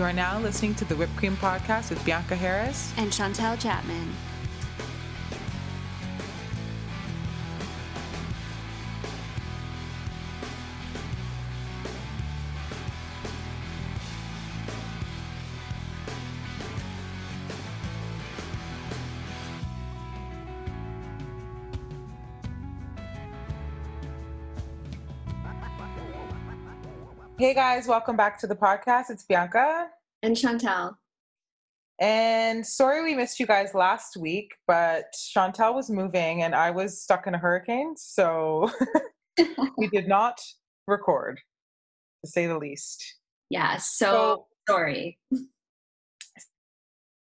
You are now listening to the Whipped Cream Podcast with Bianca Harris and Chantel Chapman. Hey guys, welcome back to the podcast. It's Bianca and Chantel. And sorry we missed you guys last week, but Chantel was moving and I was stuck in a hurricane, so we did not record, to say the least. Yeah, so, so sorry.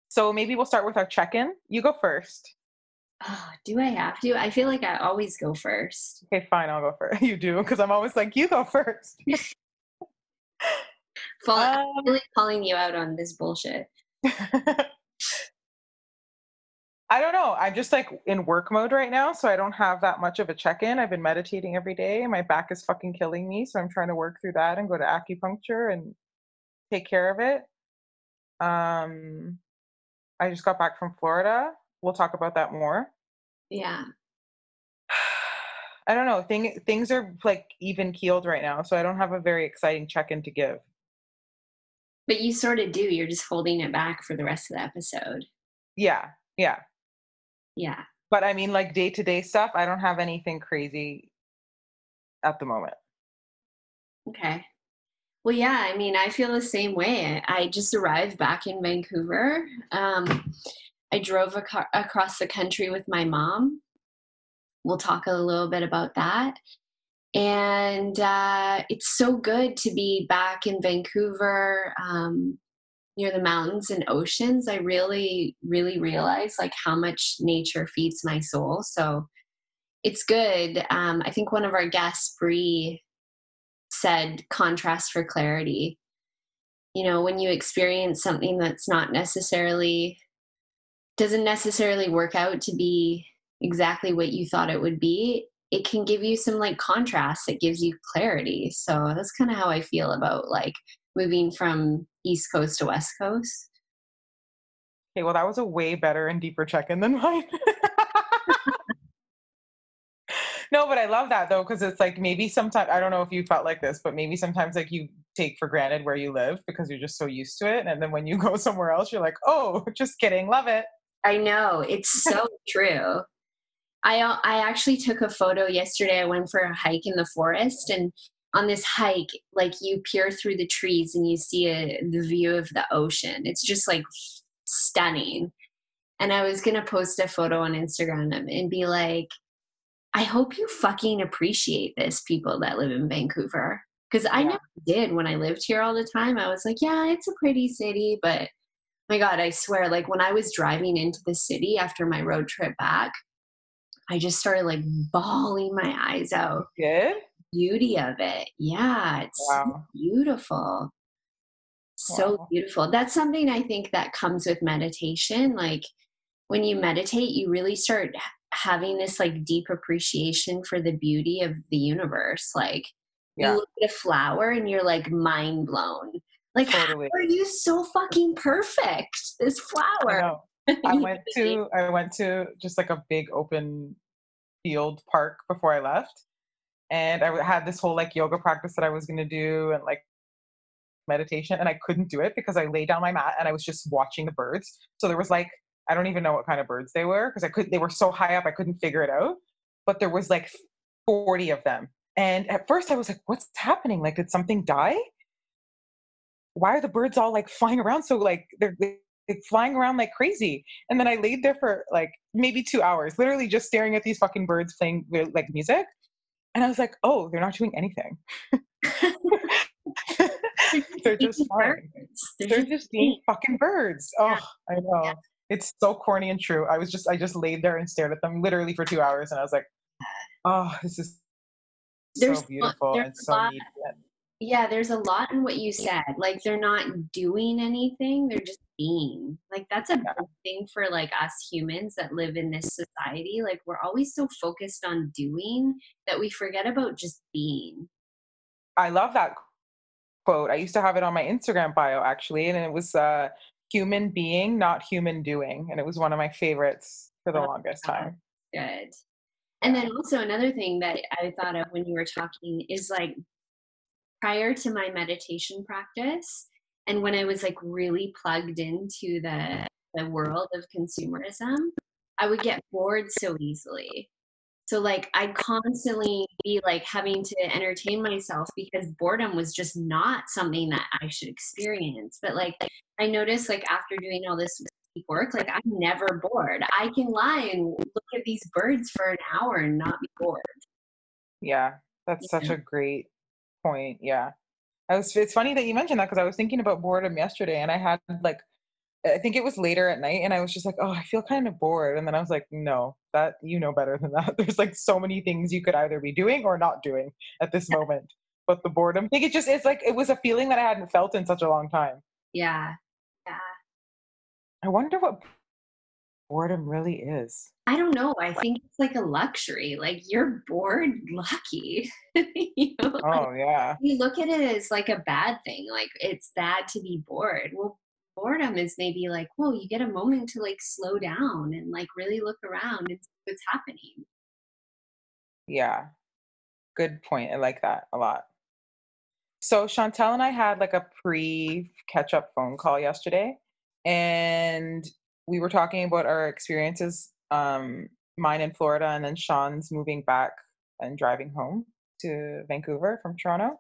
So maybe we'll start with our check-in. You go first. Oh, do I have to? I feel like I always go first. Okay, fine, I'll go first. You do, because I'm always like, you go first. Fall, um, I'm really calling you out on this bullshit. I don't know. I'm just like in work mode right now, so I don't have that much of a check in. I've been meditating every day. My back is fucking killing me, so I'm trying to work through that and go to acupuncture and take care of it. Um, I just got back from Florida. We'll talk about that more. Yeah. I don't know. Thing, things are like even keeled right now, so I don't have a very exciting check in to give. But you sort of do. You're just holding it back for the rest of the episode. Yeah. Yeah. Yeah. But I mean, like day to day stuff, I don't have anything crazy at the moment. Okay. Well, yeah, I mean, I feel the same way. I just arrived back in Vancouver. Um, I drove ac- across the country with my mom. We'll talk a little bit about that and uh, it's so good to be back in Vancouver um, near the mountains and oceans. I really, really realize like how much nature feeds my soul. So it's good. Um, I think one of our guests, Bree, said contrast for clarity. You know, when you experience something that's not necessarily doesn't necessarily work out to be exactly what you thought it would be, it can give you some like contrast it gives you clarity. So that's kind of how i feel about like moving from east coast to west coast. Okay well that was a way better and deeper check-in than mine. No but i love that though because it's like maybe sometimes i don't know if you felt like this but maybe sometimes like you take for granted where you live because you're just so used to it and then when you go somewhere else you're like oh just kidding love it. I know it's so true I uh, I actually took a photo yesterday. I went for a hike in the forest, and on this hike, like you peer through the trees and you see a, the view of the ocean. It's just like stunning. And I was gonna post a photo on Instagram and be like, I hope you fucking appreciate this, people that live in Vancouver. Because I yeah. never did when I lived here all the time. I was like, yeah, it's a pretty city, but my God, I swear, like when I was driving into the city after my road trip back, I just started like bawling my eyes out. Good. Beauty of it. Yeah, it's wow. so beautiful. So wow. beautiful. That's something I think that comes with meditation. Like when you meditate, you really start having this like deep appreciation for the beauty of the universe. Like yeah. you look at a flower and you're like mind blown. Like, totally. how are you so fucking perfect? This flower. I went to I went to just like a big open field park before I left, and I had this whole like yoga practice that I was going to do and like meditation, and I couldn't do it because I laid down my mat and I was just watching the birds. So there was like I don't even know what kind of birds they were because I could they were so high up I couldn't figure it out, but there was like forty of them, and at first I was like, "What's happening? Like, did something die?" why are the birds all like flying around so like they're like flying around like crazy. And then I laid there for like maybe two hours, literally just staring at these fucking birds playing like music. And I was like, oh, they're not doing anything. they're just fine. They're, they're just being fucking birds. Oh, yeah. I know. Yeah. It's so corny and true. I was just, I just laid there and stared at them literally for two hours, and I was like, oh, this is so beautiful and so neat. Yeah, there's a lot in what you said. Like they're not doing anything, they're just being. Like that's a big thing for like us humans that live in this society. Like we're always so focused on doing that we forget about just being. I love that quote. I used to have it on my Instagram bio actually, and it was uh, "human being, not human doing," and it was one of my favorites for the longest time. Good. And then also another thing that I thought of when you were talking is like prior to my meditation practice and when I was like really plugged into the the world of consumerism, I would get bored so easily. So like I'd constantly be like having to entertain myself because boredom was just not something that I should experience. But like I noticed like after doing all this work, like I'm never bored. I can lie and look at these birds for an hour and not be bored. Yeah, that's yeah. such a great point. Yeah. I was it's funny that you mentioned that because I was thinking about boredom yesterday and I had like I think it was later at night and I was just like, oh, I feel kind of bored. And then I was like, no, that you know better than that. There's like so many things you could either be doing or not doing at this moment. But the boredom, I think it just it's like it was a feeling that I hadn't felt in such a long time. Yeah. Yeah. I wonder what boredom really is. I don't know. I think it's like a luxury. Like you're bored, lucky. you know, oh yeah. You look at it as like a bad thing. Like it's bad to be bored. Well, boredom is maybe like, whoa, you get a moment to like slow down and like really look around and see what's happening. Yeah. Good point. I like that a lot. So Chantel and I had like a pre catch up phone call yesterday and we were talking about our experiences, um, mine in Florida and then Sean's moving back and driving home to Vancouver from Toronto.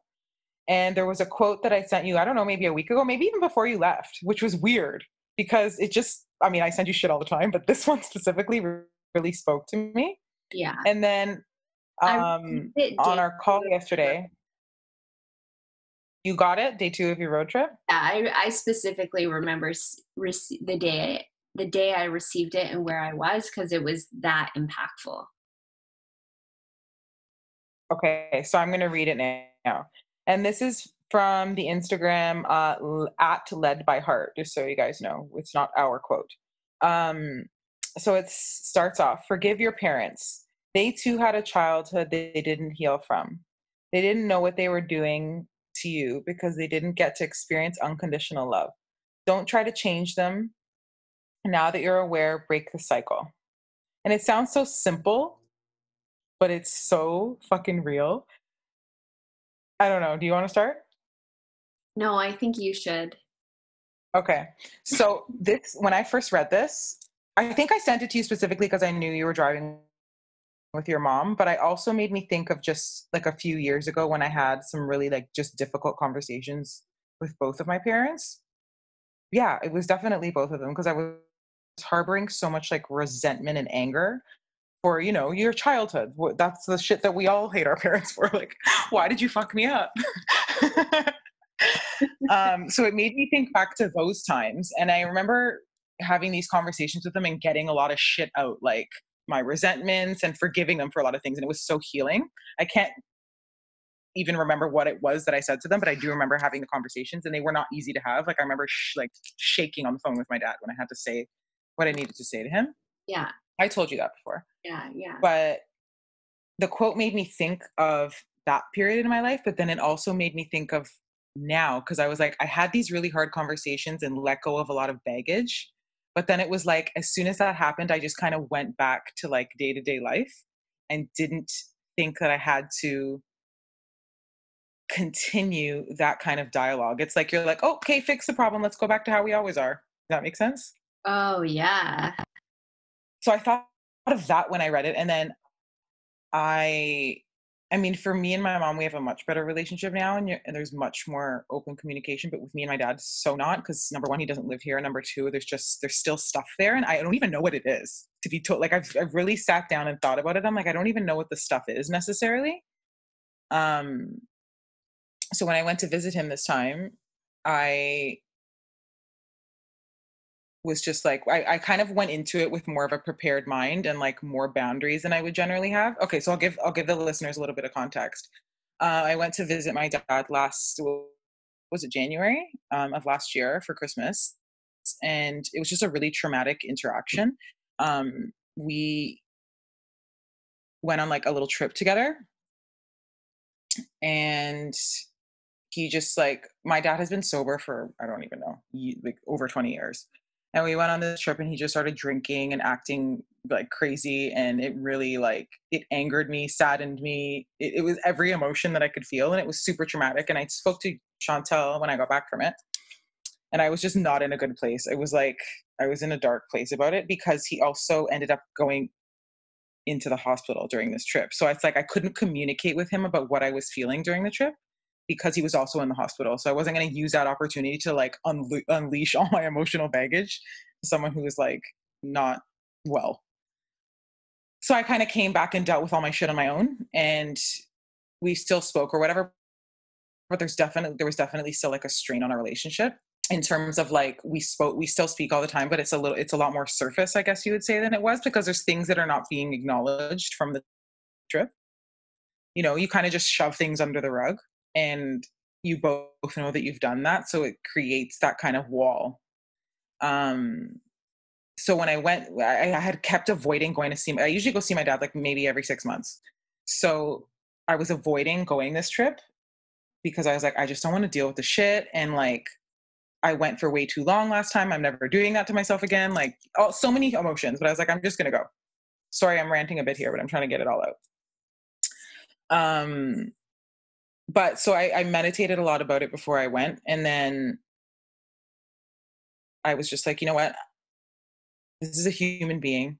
And there was a quote that I sent you, I don't know, maybe a week ago, maybe even before you left, which was weird because it just, I mean, I send you shit all the time, but this one specifically really spoke to me. Yeah. And then um, on our call yesterday, you got it day two of your road trip. Yeah, I, I specifically remember rec- the day the day I received it and where I was because it was that impactful. Okay, so I'm going to read it now. And this is from the Instagram uh, at led by heart, just so you guys know. It's not our quote. Um, so it starts off Forgive your parents. They too had a childhood they didn't heal from. They didn't know what they were doing to you because they didn't get to experience unconditional love. Don't try to change them. Now that you're aware, break the cycle. And it sounds so simple, but it's so fucking real. I don't know. Do you want to start? No, I think you should. Okay. So this when I first read this, I think I sent it to you specifically because I knew you were driving with your mom, but I also made me think of just like a few years ago when I had some really like just difficult conversations with both of my parents. Yeah, it was definitely both of them because I was harboring so much like resentment and anger for you know your childhood. That's the shit that we all hate our parents for like why did you fuck me up? Um, so it made me think back to those times and i remember having these conversations with them and getting a lot of shit out like my resentments and forgiving them for a lot of things and it was so healing. I can't even remember what it was that i said to them but i do remember having the conversations and they were not easy to have. Like i remember sh- like shaking on the phone with my dad when i had to say what I needed to say to him. Yeah. I told you that before. Yeah, yeah. But the quote made me think of that period in my life, but then it also made me think of now because I was like, I had these really hard conversations and let go of a lot of baggage. But then it was like, as soon as that happened, I just kind of went back to like day to day life and didn't think that I had to continue that kind of dialogue. It's like, you're like, oh, okay, fix the problem. Let's go back to how we always are. Does that make sense? Oh, yeah. So I thought of that when I read it. And then I, I mean, for me and my mom, we have a much better relationship now, and, and there's much more open communication. But with me and my dad, so not because number one, he doesn't live here, number two, there's just there's still stuff there, and I don't even know what it is to be told. Like I've I've really sat down and thought about it. I'm like, I don't even know what the stuff is necessarily. Um. So when I went to visit him this time, I was just like I, I kind of went into it with more of a prepared mind and like more boundaries than I would generally have. Okay, so I'll give I'll give the listeners a little bit of context. Uh, I went to visit my dad last was it January um, of last year for Christmas, and it was just a really traumatic interaction. Um, we went on like a little trip together, and he just like my dad has been sober for I don't even know like over 20 years. And we went on this trip and he just started drinking and acting like crazy and it really like it angered me, saddened me. It, it was every emotion that I could feel and it was super traumatic. And I spoke to Chantel when I got back from it. And I was just not in a good place. It was like I was in a dark place about it because he also ended up going into the hospital during this trip. So it's like I couldn't communicate with him about what I was feeling during the trip because he was also in the hospital. So I wasn't going to use that opportunity to like unle- unleash all my emotional baggage to someone who was like not well. So I kind of came back and dealt with all my shit on my own and we still spoke or whatever. But there's definitely there was definitely still like a strain on our relationship in terms of like we spoke we still speak all the time but it's a little it's a lot more surface i guess you would say than it was because there's things that are not being acknowledged from the trip you know you kind of just shove things under the rug and you both know that you've done that so it creates that kind of wall. Um so when i went i, I had kept avoiding going to see i usually go see my dad like maybe every six months. So i was avoiding going this trip because i was like i just don't want to deal with the shit and like i went for way too long last time i'm never doing that to myself again like all, so many emotions but i was like i'm just gonna go. Sorry i'm ranting a bit here but i'm trying to get it all out. Um but so I, I meditated a lot about it before I went. And then I was just like, you know what? This is a human being.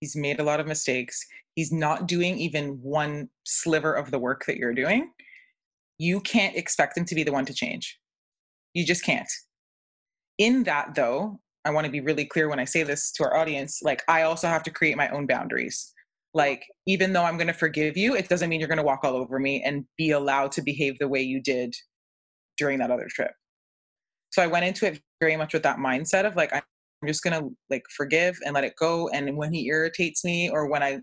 He's made a lot of mistakes. He's not doing even one sliver of the work that you're doing. You can't expect him to be the one to change. You just can't. In that, though, I want to be really clear when I say this to our audience like, I also have to create my own boundaries like even though i'm going to forgive you it doesn't mean you're going to walk all over me and be allowed to behave the way you did during that other trip. So i went into it very much with that mindset of like i'm just going to like forgive and let it go and when he irritates me or when i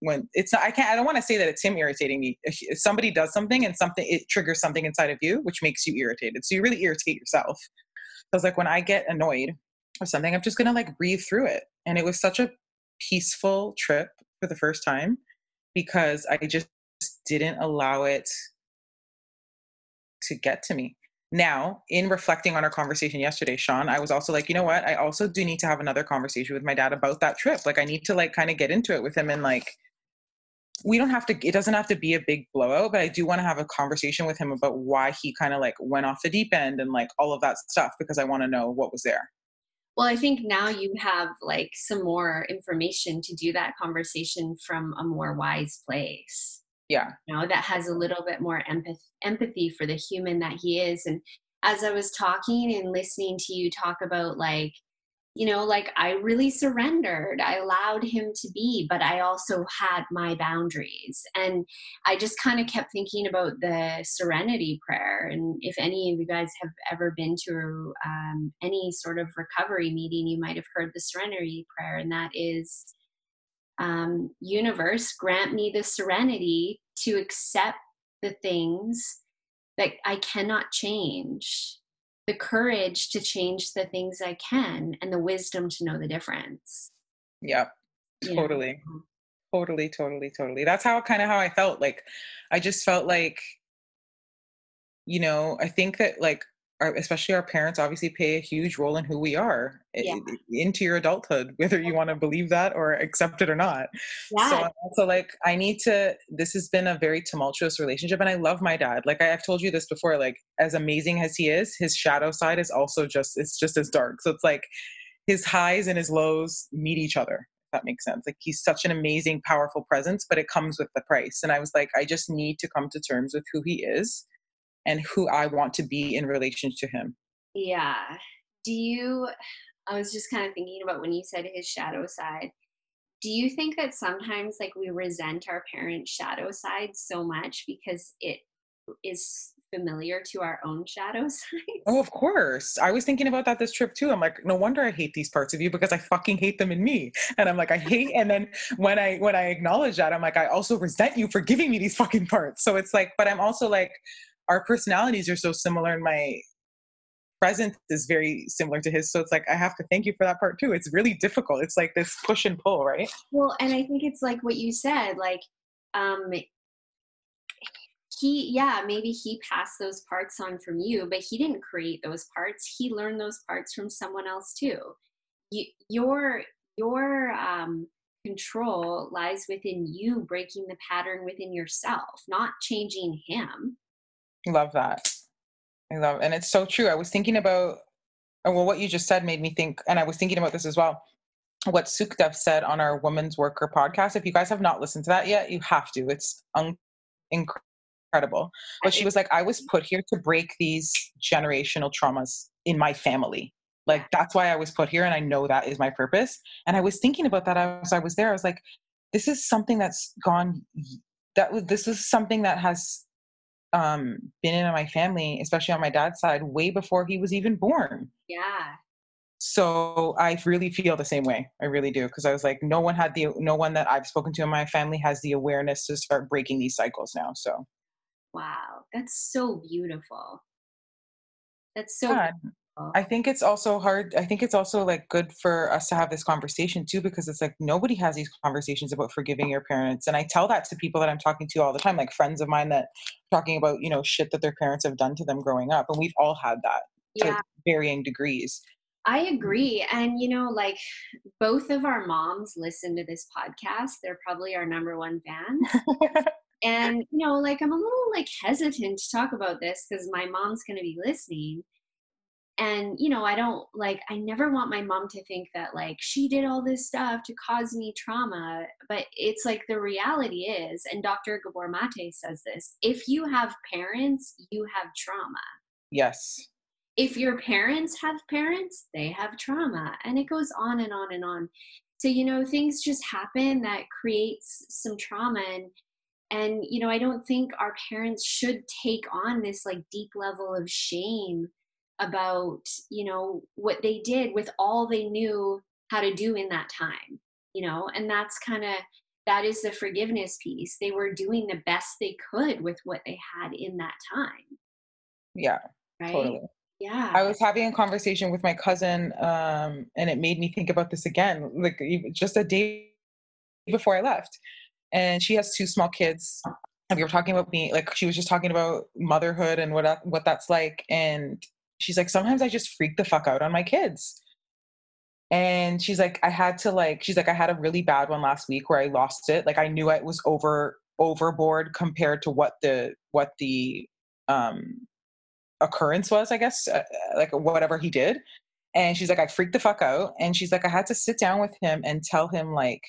when it's not i can't i don't want to say that it's him irritating me if, somebody does something and something it triggers something inside of you which makes you irritated so you really irritate yourself. So it's like when i get annoyed or something i'm just going to like breathe through it and it was such a peaceful trip for the first time because I just didn't allow it to get to me. Now, in reflecting on our conversation yesterday, Sean, I was also like, you know what? I also do need to have another conversation with my dad about that trip. Like, I need to like kind of get into it with him and like, we don't have to, it doesn't have to be a big blowout, but I do want to have a conversation with him about why he kind of like went off the deep end and like all of that stuff because I want to know what was there. Well, I think now you have like some more information to do that conversation from a more wise place. Yeah. You know, that has a little bit more empath- empathy for the human that he is. And as I was talking and listening to you talk about like you know, like I really surrendered. I allowed him to be, but I also had my boundaries. And I just kind of kept thinking about the serenity prayer. And if any of you guys have ever been to um, any sort of recovery meeting, you might have heard the serenity prayer. And that is, um, universe, grant me the serenity to accept the things that I cannot change the courage to change the things I can and the wisdom to know the difference. Yeah, Totally. Yeah. Totally, totally, totally. That's how kind of how I felt. Like I just felt like, you know, I think that like our, especially our parents obviously play a huge role in who we are eh, yeah. Eh, eh, into your adulthood whether you want to believe that or accept it or not. Yeah. so also like i need to this has been a very tumultuous relationship and i love my dad like I, i've told you this before like as amazing as he is his shadow side is also just it's just as dark. So it's like his highs and his lows meet each other that makes sense. Like he's such an amazing powerful presence but it comes with the price. And i was like i just need to come to terms with who he is and who I want to be in relation to him. Yeah. Do you, I was just kind of thinking about when you said his shadow side. Do you think that sometimes like we resent our parents' shadow side so much because it is familiar to our own shadow side? Oh, of course. I was thinking about that this trip too. I'm like, no wonder I hate these parts of you because I fucking hate them in me. And I'm like, I hate and then when I when I acknowledge that, I'm like, I also resent you for giving me these fucking parts. So it's like, but I'm also like, our personalities are so similar and my presence is very similar to his. So it's like i have to thank you for that part too. It's really difficult. It's like this push and pull right? Well and i think it's like what you said like um he yeah maybe he passed those parts on from you but he didn't create those parts. He learned those parts from someone else too. You, your your um, control lies within you breaking the pattern within yourself not changing him love that i love and it's so true i was thinking about uh, well what you just said made me think and i was thinking about this as well what Sukhdev said on our Women's Worker podcast. If you guys have not listened to that yet, you have to. It's un- incredible incredible. But she was like, I was put here to break these generational traumas in my family. Like that's why I was put here, and I know that is my purpose. And I was thinking about that as I was there. I was like, this is something that's gone. That was this is something that has um, been in my family, especially on my dad's side, way before he was even born. Yeah. So I really feel the same way. I really do because I was like, no one had the no one that I've spoken to in my family has the awareness to start breaking these cycles now. So Wow, that's so beautiful. That's so yeah. I think it's also hard. I think it's also like good for us to have this conversation too, because it's like nobody has these conversations about forgiving your parents. And I tell that to people that I'm talking to all the time, like friends of mine that talking about, you know, shit that their parents have done to them growing up. And we've all had that yeah. to varying degrees. I agree. And, you know, like both of our moms listen to this podcast. They're probably our number one fans. and you know like i'm a little like hesitant to talk about this because my mom's going to be listening and you know i don't like i never want my mom to think that like she did all this stuff to cause me trauma but it's like the reality is and dr gabor mate says this if you have parents you have trauma. Yes. If your parents have parents they have trauma and it goes on and on and on. So you know things just happen that creates some trauma and and you know i don't think our parents should take on this like deep level of shame about you know what they did with all they knew how to do in that time you know and that's kind of that is the forgiveness piece. They were doing the best they could with what they had in that time. Yeah right? totally. Yeah. I was having a conversation with my cousin um and it made me think about this again like just a day before i left and she has two small kids and we were talking about me like she was just talking about motherhood and what what that's like and she's like sometimes i just freak the fuck out on my kids. And she's like i had to like she's like i had a really bad one last week where i lost it. Like i knew it was over overboard compared to what the what the um occurrence was i guess uh, like whatever he did. And she's like i freaked the fuck out. And she's like i had to sit down with him and tell him like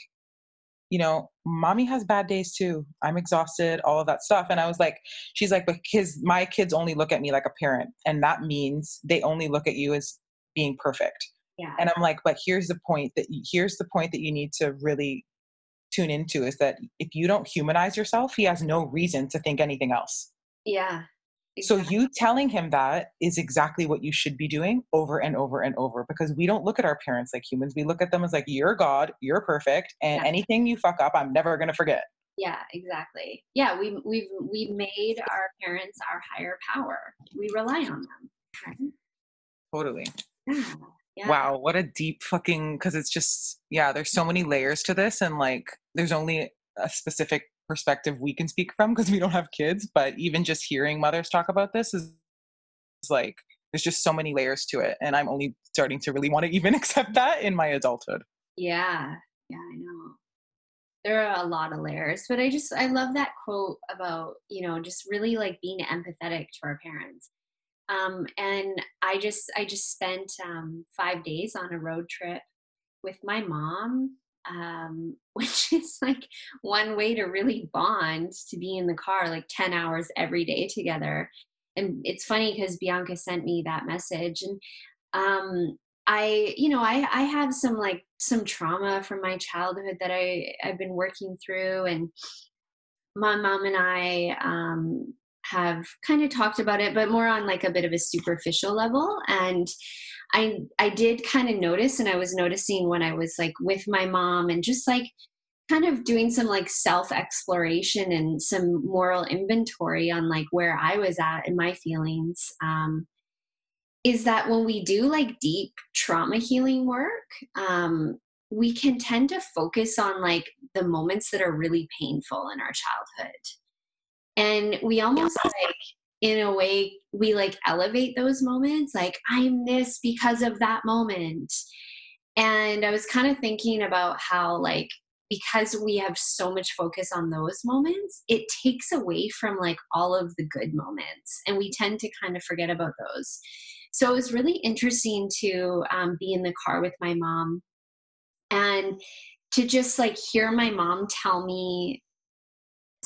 you know, mommy has bad days too. I'm exhausted, all of that stuff. And I was like, she's like, but kids, my kids only look at me like a parent. And that means they only look at you as being perfect. Yeah. And I'm like, but here's the point that here's the point that you need to really tune into is that if you don't humanize yourself, he has no reason to think anything else. Yeah. Exactly. So you telling him that is exactly what you should be doing over and over and over because we don't look at our parents like humans. We look at them as like you're God, you're perfect, and yeah. anything you fuck up, I'm never going to forget. Yeah, exactly. Yeah, we we've we've made our parents our higher power. We rely on them. Right? Totally. Yeah. Yeah. Wow, what a deep fucking because it's just yeah, there's so many layers to this and like there's only a specific perspective we can speak from because we don't have kids but even just hearing mothers talk about this is, is like there's just so many layers to it and i'm only starting to really want to even accept that in my adulthood. Yeah. Yeah i know. There are a lot of layers but i just i love that quote about you know just really like being empathetic to our parents. Um, and i just i just spent um, five days on a road trip with my mom um, which is like one way to really bond to be in the car like 10 hours every day together. And it's funny because bianca sent me that message and um, i you know i i have some like some trauma from my childhood that i i've been working through and my mom and i um, have kind of talked about it but more on like a bit of a superficial level. And I I did kind of notice and I was noticing when I was like with my mom and just like kind of doing some like self exploration and some moral inventory on like where I was at and my feelings um is that when we do like deep trauma healing work um we can tend to focus on like the moments that are really painful in our childhood and we almost like in a way we like elevate those moments like i'm this because of that moment. And i was kind of thinking about how like because we have so much focus on those moments it takes away from like all of the good moments and we tend to kind of forget about those. So it was really interesting to um, be in the car with my mom and to just like hear my mom tell me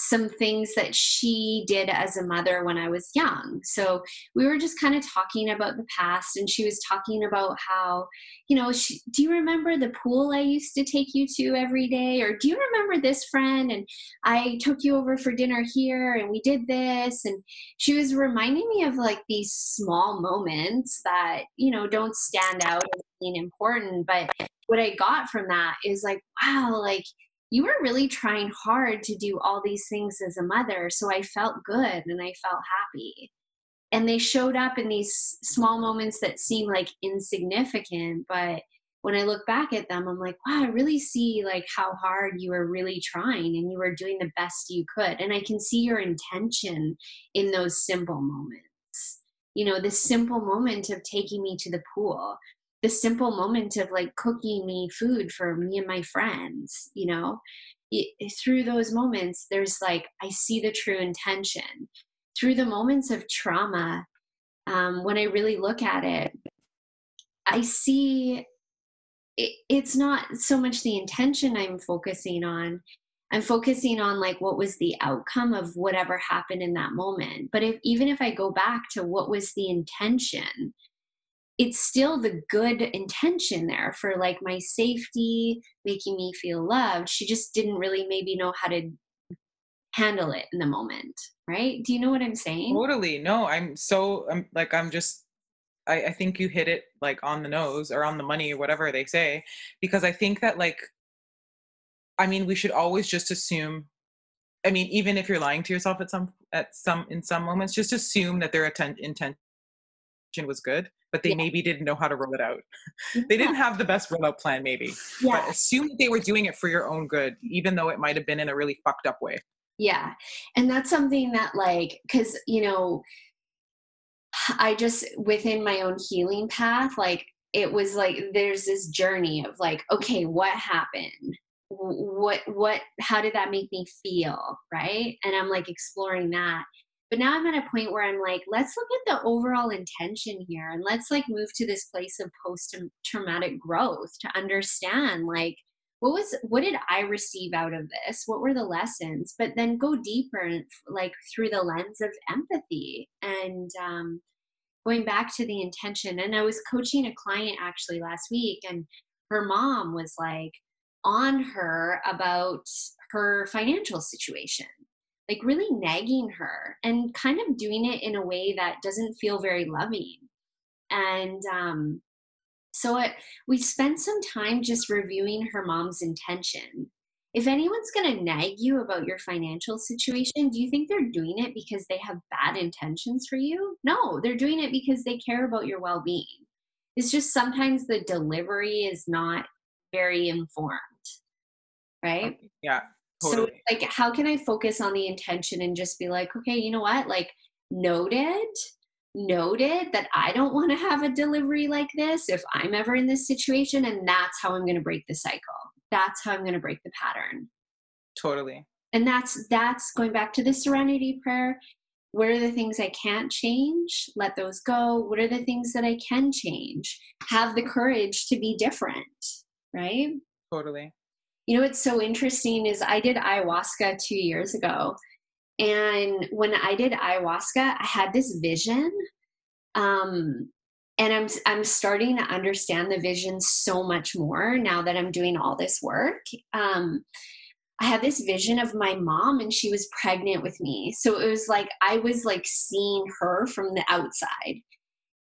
some things that she did as a mother when I was young. So we were just kind of talking about the past, and she was talking about how, you know, she, do you remember the pool I used to take you to every day? Or do you remember this friend? And I took you over for dinner here, and we did this. And she was reminding me of like these small moments that, you know, don't stand out as being important. But what I got from that is like, wow, like, you were really trying hard to do all these things as a mother. So I felt good and I felt happy. And they showed up in these small moments that seem like insignificant, but when I look back at them, I'm like, wow, I really see like how hard you were really trying and you were doing the best you could. And I can see your intention in those simple moments. You know, the simple moment of taking me to the pool, the simple moment of like cooking me food for me and my friends you know? It, through those moments there's like i see the true intention. Through the moments of trauma um, when i really look at it i see it, it's not so much the intention i'm focusing on. I'm focusing on like what was the outcome of whatever happened in that moment. But if even if i go back to what was the intention it's still the good intention there for like my safety, making me feel loved. She just didn't really maybe know how to handle it in the moment, right? Do you know what I'm saying? Totally. No, I'm so I'm like I'm just I, I think you hit it like on the nose or on the money or whatever they say. Because I think that like I mean we should always just assume I mean, even if you're lying to yourself at some at some in some moments, just assume that their intent intention was good but they yeah. maybe didn't know how to roll it out. Yeah. they didn't have the best rollout plan, maybe. Yeah. But assume that they were doing it for your own good, even though it might have been in a really fucked up way. Yeah. And that's something that, like, because, you know, I just, within my own healing path, like, it was like there's this journey of like okay what happened what what how did that make me feel right and i'm like exploring that but now I'm at a point where I'm like, let's look at the overall intention here and let's like move to this place of post traumatic growth to understand like what was what did I receive out of this? What were the lessons? But then go deeper like through the lens of empathy and um going back to the intention. And I was coaching a client actually last week and her mom was like on her about her financial situation like really nagging her and kind of doing it in a way that doesn't feel very loving. And um, so it, we spent some time just reviewing her mom's intention. If anyone's going to nag you about your financial situation, do you think they're doing it because they have bad intentions for you? No, they're doing it because they care about your well being. It's just sometimes the delivery is not very informed, right? Yeah. Totally. So like how can I focus on the intention and just be like, okay, you know what? Like noted, noted that I don't want to have a delivery like this if I'm ever in this situation and that's how I'm going to break the cycle. That's how I'm going to break the pattern. Totally. And that's that's going back to the serenity prayer. What are the things I can't change? Let those go. What are the things that I can change? Have the courage to be different, right? Totally you know what's so interesting is I did ayahuasca two years ago. And when I did ayahuasca, I had this vision. Um, and I'm I'm starting to understand the vision so much more now that I'm doing all this work. Um, I had this vision of my mom and she was pregnant with me. So it was like I was like seeing her from the outside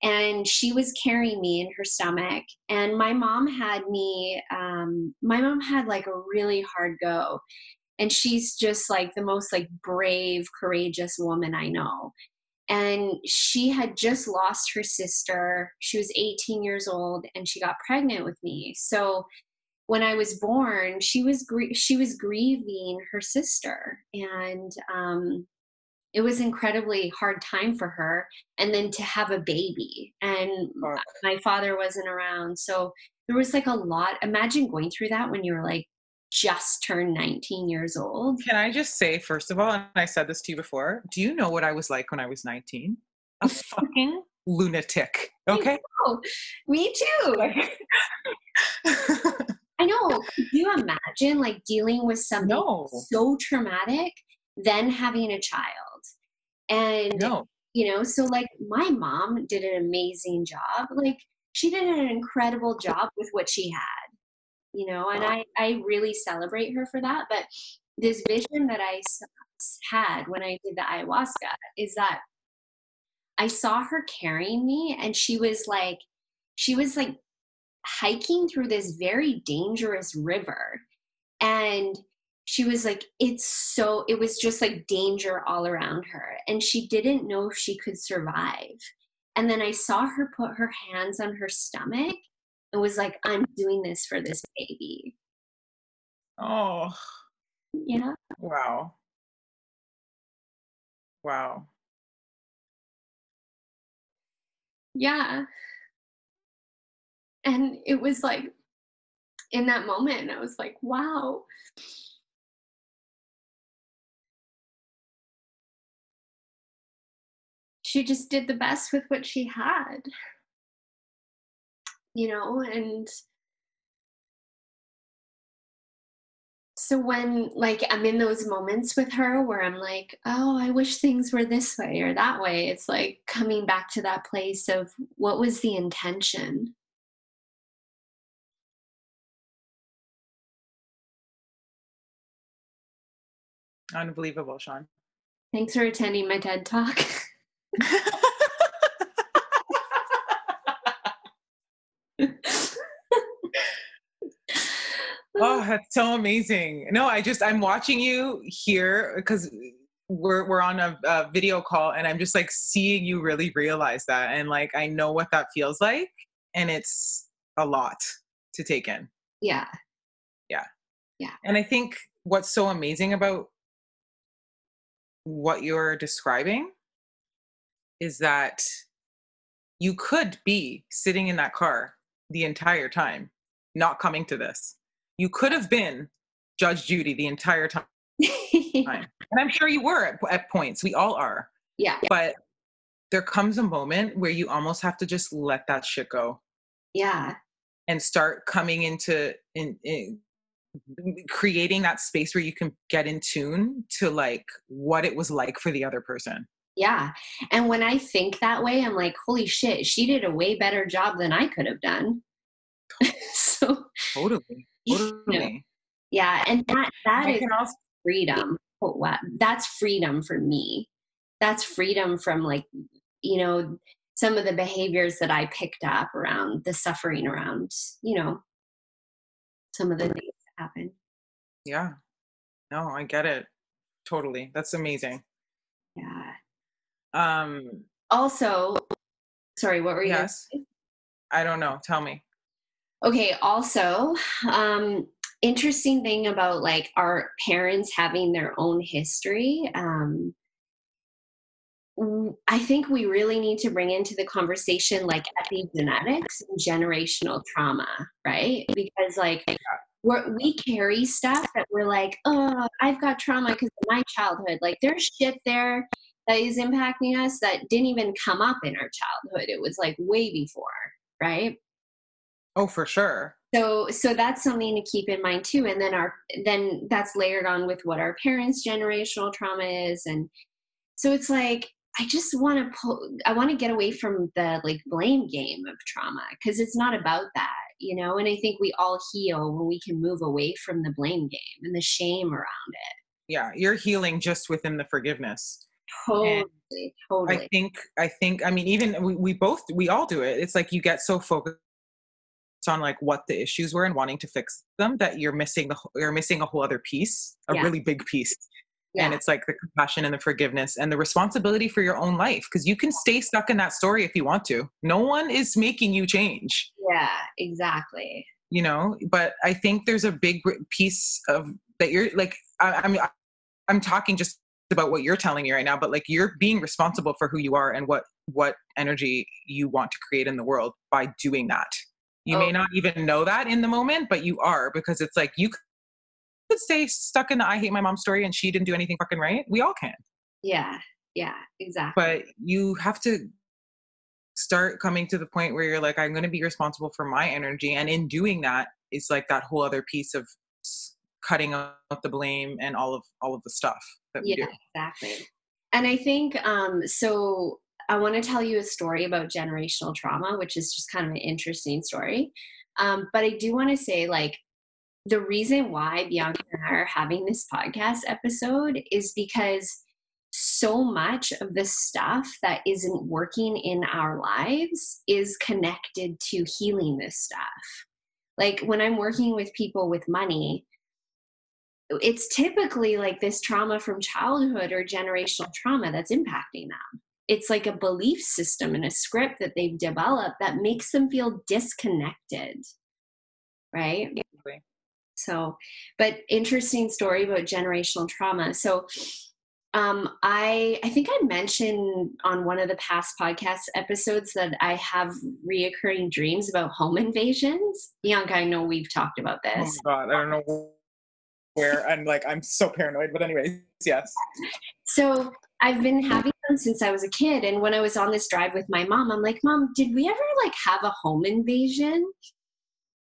and she was carrying me in her stomach. And my mom had me um, my mom had like a really hard go. And she's just like the most like brave courageous woman i know. And she had just lost her sister. She was 18 years old and she got pregnant with me. So when i was born she was gr- she was grieving her sister. And um, it was incredibly hard time for her and then to have a baby and Oh. my father wasn't around so there was like a lot imagine going through that when you were like just turned 19 years old Can I just say, first of all, and I said this to you before, do you know what I was like when I was 19? A fucking lunatic. Okay? me too i know could you imagine like dealing with something no. so traumatic then having a child and No. you know so like my mom did an amazing job. Like she did an incredible job with what she had you know and i i really celebrate her for that. But this vision that I had when i did the ayahuasca is that i saw her carrying me and she was like she was like hiking through this very dangerous river. And she was like it's so it was just like danger all around her and she didn't know if she could survive. And then i saw her put her hands on her stomach and was like i'm doing this for this baby. Oh, you know wow. Wow. yeah. And it was like in that moment i was like wow she just did the best with what she had you know and so when like i'm in those moments with her where i'm like oh i wish things were this way or that way it's like coming back to that place of what was the intention Unbelievable, Sean. thanks for attending my ted talk oh, that's so amazing. No, I just I'm watching you here because we're we're on a, a video call and I'm just like seeing you really realize that and like I know what that feels like and it's a lot to take in. yeah Yeah. Yeah. And I think what's so amazing about what you're describing is that you could be sitting in that car the entire time, not coming to this. You could have been Judge Judy the entire time. And I'm sure you were at, at points. We all are. yeah But there comes a moment where you almost have to just let that shit go yeah and start coming into in, in creating that space where you can get in tune to like what it was like for the other person. Yeah and when i think that way i'm like holy shit she did a way better job than i could have done so Totally. you Totally. know, yeah and that that I is also freedom oh, wow. that's freedom for me that's freedom from like you know some of the behaviors that i picked up around the suffering around you know some of the things that happen yeah. No, I get it. Totally. That's amazing. yeah Um also sorry what were you yes. say? I don't know. Tell me. okay also um interesting thing about like our parents having their own history um I think we really need to bring into the conversation like epigenetics and generational trauma, right? Because like we're, we carry stuff that we're like, oh, I've got trauma because of my childhood. Like there's shit there that is impacting us that didn't even come up in our childhood. It was like way before, right? Oh, for sure. so so that's something to keep in mind too and then our then that's layered on with what our parents generational trauma is and so it's like i just want to pull i want to get away from the like blame game of trauma because it's not about that you know and i think we all heal when we can move away from the blame game and the shame around it Yeah. You're healing just within the forgiveness. Totally I totally I think I think I mean even we, we both we all do it. It's like you get so focused on like what the issues were and wanting to fix them that you're missing the you're missing a whole other piece, a Yeah. really big piece. Yeah. And it's like the compassion and the forgiveness and the responsibility for your own life because you can stay stuck in that story if you want to. No one is making you change, yeah exactly you know. But I think there's a big piece of that you're like I, I'm I'm talking just about what you're telling me right now but like you're being responsible for who you are and what what energy you want to create in the world by doing that. You oh. may not even know that in the moment but you are because it's like you could stay stuck in the i hate my mom story and she didn't do anything fucking right. We all can. Yeah yeah exactly. But you have to start coming to the point where you're like i'm going to be responsible for my energy and in doing that it's like that whole other piece of cutting out the blame and all of all of the stuff that we yeah, do. exactly. And I think um, so. I want to tell you a story about generational trauma, which is just kind of an interesting story. Um, but I do want to say, like, the reason why Bianca and I are having this podcast episode is because so much of the stuff that isn't working in our lives is connected to healing this stuff. Like when I'm working with people with money, it's typically like this trauma from childhood or generational trauma that's impacting them. It's like a belief system and a script that they've developed that makes them feel disconnected. Right? So, but interesting story about generational trauma. So, um, I I think I mentioned on one of the past podcast episodes that I have reoccurring dreams about home invasions. Bianca, I know we've talked about oh this. Oh God, I don't know where I'm like I'm so paranoid. But anyways, yes. So I've been having them since I was a kid, and when I was on this drive with my mom, I'm like, Mom, did we ever like have a home invasion?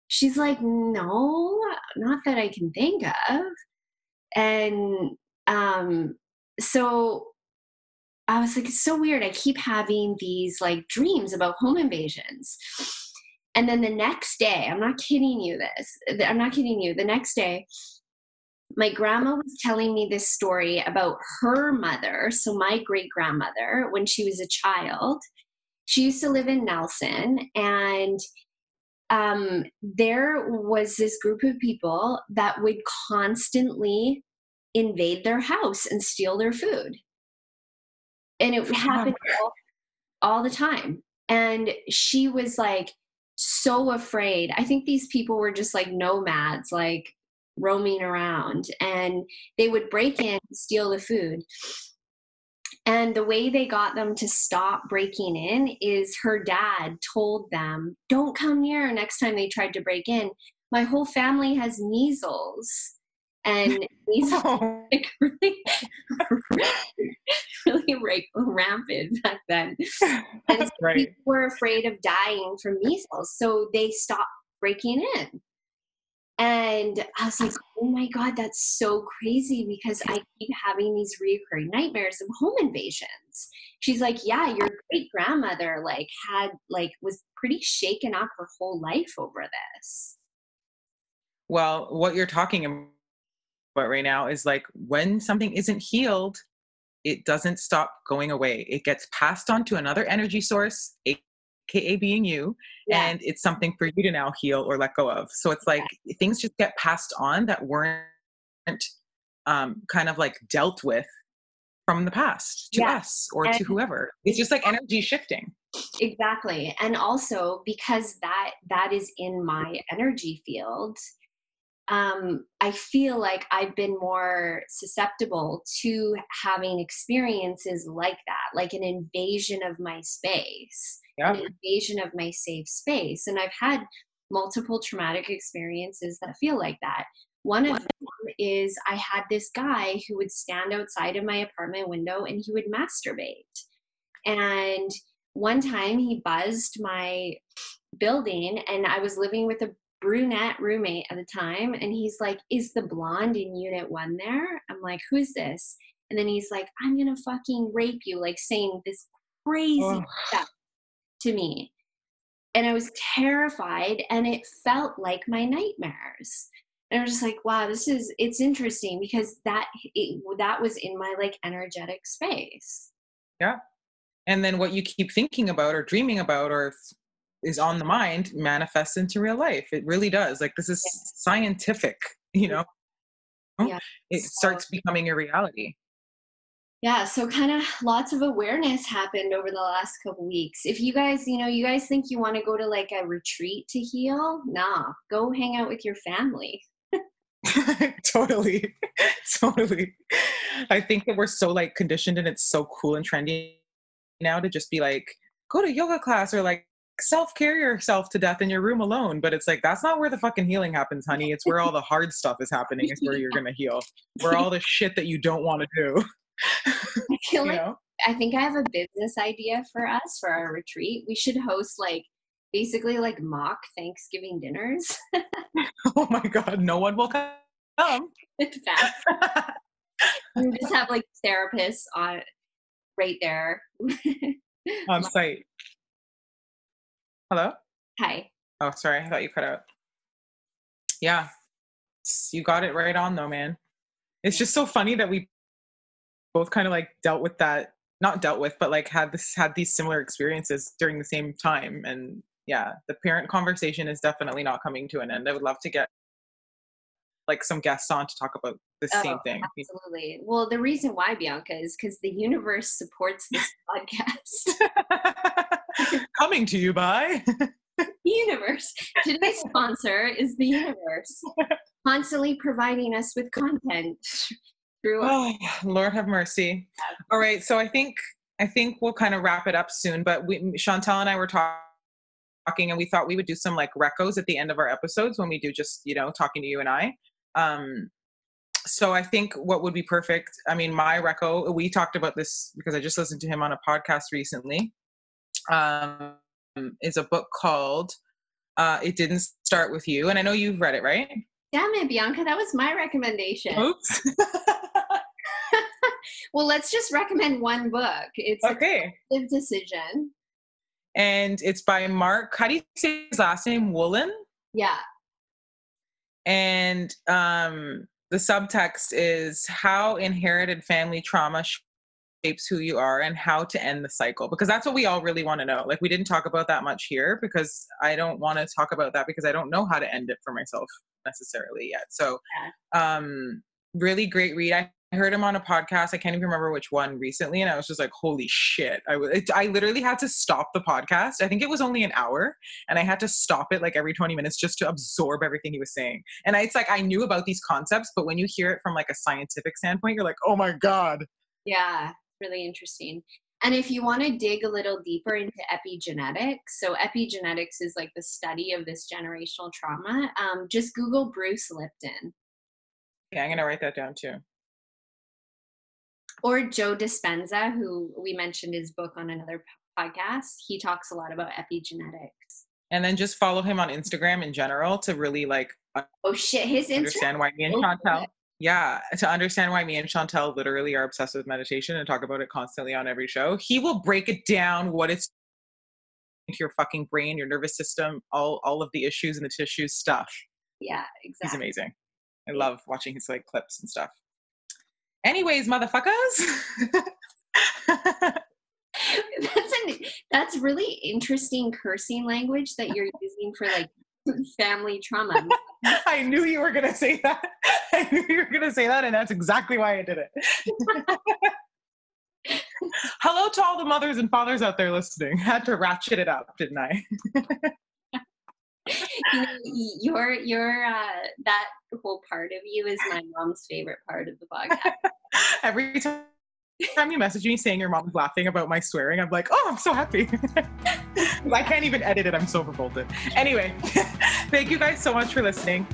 She's like, No, not that I can think of. And um, so I was like, it's so weird. I keep having these like dreams about home invasions. And then the next day, I'm not kidding you this, I'm not kidding you. The next day, my grandma was telling me this story about her mother, so my great grandmother, when she was a child. She used to live in Nelson, and um, there was this group of people that would constantly invade their house and steal their food. And it happened all, all the time. And she was like so afraid. I think these people were just like nomads, like roaming around and they would break in steal the food. And the way they got them to stop breaking in is her dad told them don't come near next time they tried to break in. My whole family has measles. And measles oh. like really, really rampant back then. And so right. people were afraid of dying from measles so they stopped breaking in and I was like, oh my God, that's so crazy because I keep having these reoccurring nightmares of home invasions. She's like, yeah, your great grandmother like had like was pretty shaken up her whole life over this. Well, what you're talking about right now is like when something isn't healed, it doesn't stop going away. It gets passed on to another energy source, aka being you yeah. and it's something for you to now heal or let go of so it's like yeah. things just get passed on that weren't um, kind of like dealt with from the past to yeah. us or and to whoever it's just like energy shifting exactly and also because that that is in my energy field um, I feel like I've been more susceptible to having experiences like that, like an invasion of my space yeah. an invasion of my safe space. And I've had multiple traumatic experiences that feel like that. One of them is I had this guy who would stand outside of my apartment window and he would masturbate. And one time he buzzed my building and I was living with a brunette roommate at the time and he's like, Is the blonde in unit one there? I'm like, Who's this? And then he's like, I'm gonna fucking rape you, like saying this crazy oh. stuff to me. And I was terrified and it felt like my nightmares. And I was just like, wow, this is it's interesting because that it, that was in my like energetic space. Yeah. And then what you keep thinking about or dreaming about or is on the mind manifests into real life. It really does. Like this is yeah. scientific, you know. Yeah. It starts becoming a reality yeah so kind of lots of awareness happened over the last couple weeks if you guys you know you guys think you want to go to like a retreat to heal nah go hang out with your family totally. totally. I think that we're so like conditioned and it's so cool and trendy now to just be like, go to yoga class or like self care yourself to death in your room alone. But it's like, that's not where the fucking healing happens, honey. It's where all the hard stuff is happening, is where you're going to heal, where all the shit that you don't want to do. I feel like know? I think I have a business idea for us for our retreat. We should host like basically like mock Thanksgiving dinners. oh my god, no one will come. It's fast. we just have like therapists on right there on site. Hello? Hi. Oh, sorry. I thought you cut out. Yeah. You got it right on though, man. It's just so funny that we both kind of like dealt with that not dealt with but like had this had these similar experiences during the same time and yeah the parent conversation is definitely not coming to an end. I would love to get like some guests on to talk about the oh, same thing. Absolutely. Well the reason why bianca is because the universe supports this podcast. Coming to you by. The universe. Today's sponsor is the universe. Constantly providing us with content through oh, lord have mercy. All right so i think i think we'll kind of wrap it up soon but we chantel and i were talking and we thought we would do some like recos at the end of our episodes when we do just you know talking to you and i. Um so i think what would be perfect i mean my reco we talked about this because i just listened to him on a podcast recently um is a book called uh it didn't start with you and i know you've read it right? Damn it bianca that was my recommendation. Oops well, let's just recommend one book. It's okay. a decision. And it's by Mark. How do you say his last name? Wolynn? Yeah. And um, the subtext is how inherited family trauma shapes who you are and how to end the cycle because that's what we all really want to know like we didn't talk about that much here because i don't want to talk about that because i don't know how to end it for myself necessarily yet so um really great read i I heard him on a podcast. I can't even remember which one recently, and I was just like, "Holy shit!" I was, I literally had to stop the podcast. I think it was only an hour, and I had to stop it like every twenty minutes just to absorb everything he was saying. And I, it's like I knew about these concepts, but when you hear it from like a scientific standpoint, you're like, "Oh my god!" Yeah, really interesting. And if you want to dig a little deeper into epigenetics, so epigenetics is like the study of this generational trauma. Um, just Google Bruce Lipton. Yeah, I'm gonna write that down too or Joe Dispenza, who we mentioned his book on another podcast. He talks a lot about epigenetics. And then just follow him on Instagram in general to really like oh shit his understand Instagram? why me and oh, Chantel yeah to understand why me and Chantel literally are obsessed with meditation and talk about it constantly on every show. He will break it down what it's into your fucking brain, your nervous system, all all of the issues and the tissues stuff. Yeah, exactly. He's amazing. I love watching his like clips and stuff. Anyways, motherfuckers. that's an, that's really interesting cursing language that you're using for like family trauma. I knew you were gonna say that. I knew you were gonna say that, and that's exactly why I did it. Hello to all the mothers and fathers out there listening. Had to ratchet it up, didn't I? your your uh, that whole part of you is my mom's favorite part of the podcast. Every time time you message me saying your mom's laughing about my swearing, I'm like, oh, I'm so happy. I can't even edit it. I'm so revolted. Anyway, thank you guys so much for listening.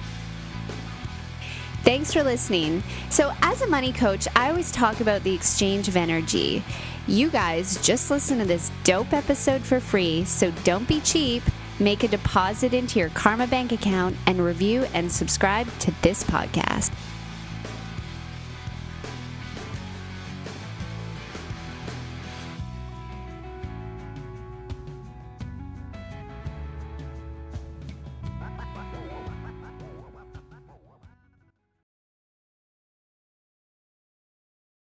Thanks for listening. So, as a money coach, I always talk about the exchange of energy. You guys just listen to this dope episode for free, so don't be cheap Make a deposit into your Karma Bank account and review and subscribe to this podcast.